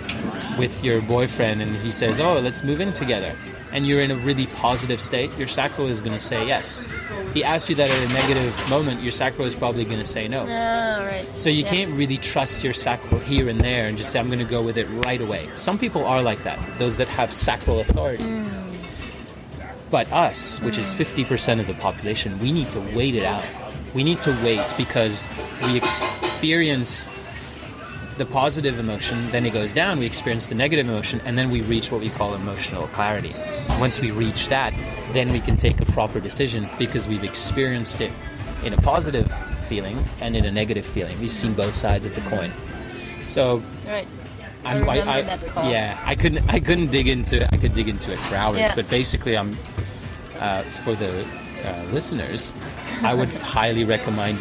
with your boyfriend and he says, Oh, let's move in together, and you're in a really positive state, your sacral is going to say yes. He asks you that at a negative moment, your sacral is probably going to say no. Ah, right. So you Yeah. can't really trust your sacral here and there and just say, I'm going to go with it right away. Some people are like that, those that have sacral authority. But us, which is 50% of the population, we need to wait it out. We need to wait because we experience the positive emotion, then it goes down, we experience the negative emotion, and then we reach what we call emotional clarity. Once we reach that, then we can take a proper decision because we've experienced it in a positive feeling and in a negative feeling. We've seen both sides of the coin. So Right. I I'm, remember that call. yeah, I couldn't, I couldn't dig into, it. I could dig into it for hours, Yeah. but basically, I'm uh, for the uh, listeners, I would highly recommend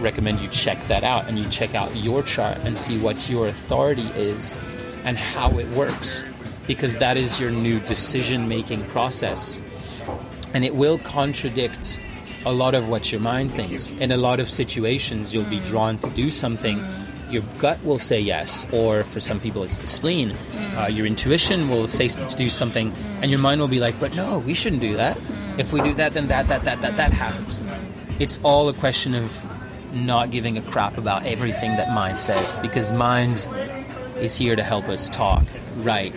recommend you check that out and you check out your chart and see what your authority is and how it works, because that is your new decision making process, and it will contradict a lot of what your mind thinks. In a lot of situations, you'll be drawn to do something. Your gut will say yes, or for some people, it's the spleen. Uh, your intuition will say to do something, and your mind will be like, "But no, we shouldn't do that. If we do that, then that, that, that, that, that happens." It's all a question of not giving a crap about everything that mind says, because mind is here to help us talk, write,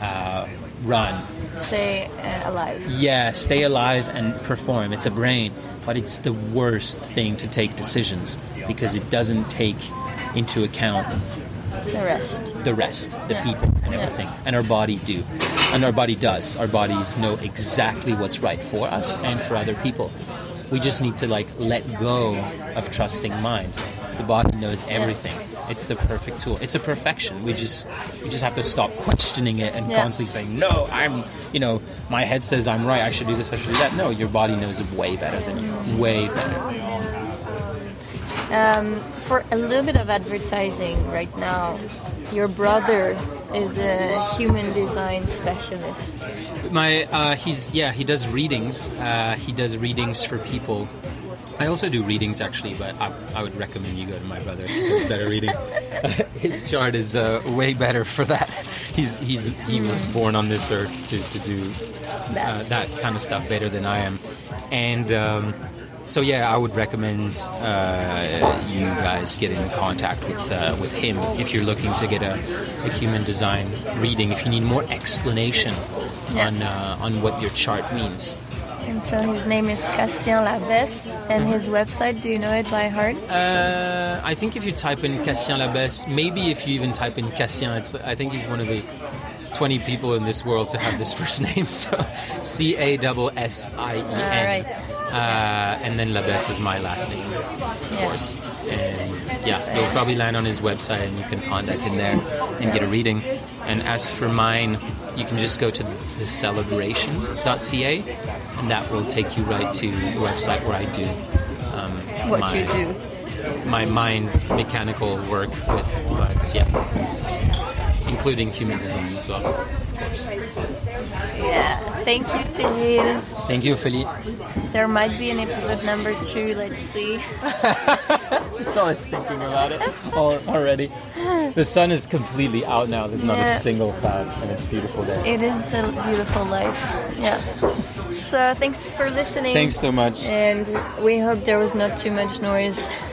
uh, run, Stay uh, alive. yeah, stay alive and perform. It's a brain. but it's the worst thing to take decisions because it doesn't take into account The rest. the rest, the Yeah. people, and Yeah. everything. And our body do, and our body does. Our bodies know exactly what's right for us and for other people. We just need to like let go of trusting mind. The body knows everything. It's the perfect tool. It's a perfection. We just we just have to stop questioning it and Yeah. constantly saying, "No, I'm," you know, my head says I'm right. I should do this. I should do that. No, your body knows way better than you. Way better. Um, for a little bit of advertising right now, your brother is a human design specialist. My uh, he's yeah he does readings. Uh, he does readings for people. I also do readings actually, but I, I would recommend you go to my brother. He does better reading. His chart is uh, way better for that. He's he's he was born on this earth to to do uh, That. that kind of stuff better than I am, and. Um, so yeah, I would recommend uh, you guys get in contact with uh, with him if you're looking to get a, a human design reading. If you need more explanation Yeah. on uh, on what your chart means. And so his name is Cassien Labesse, and his website, do you know it by heart? Uh, I think if you type in Cassien Labesse, maybe if you even type in Cassien, it's, I think he's one of the 20 people in this world to have this first name. So C A S S I E N. Uh, and then Labesse is my last name, of Yeah. course. And yeah, you'll probably land on his website and you can contact him there and get a reading. And as for mine, you can just go to the celebration.ca and that will take you right to the website where I do um, What my- you do. my mind mechanical work with plants, yeah. Including human design as well. Yeah. Thank you, Cyrille. Thank you, Philippe. There might be an episode number two. Let's see. Just always thinking about it already. The sun is completely out now. There's not Yeah. a single cloud, and it's a beautiful day. It is a beautiful life. Yeah. So thanks for listening. Thanks so much. And we hope there was not too much noise.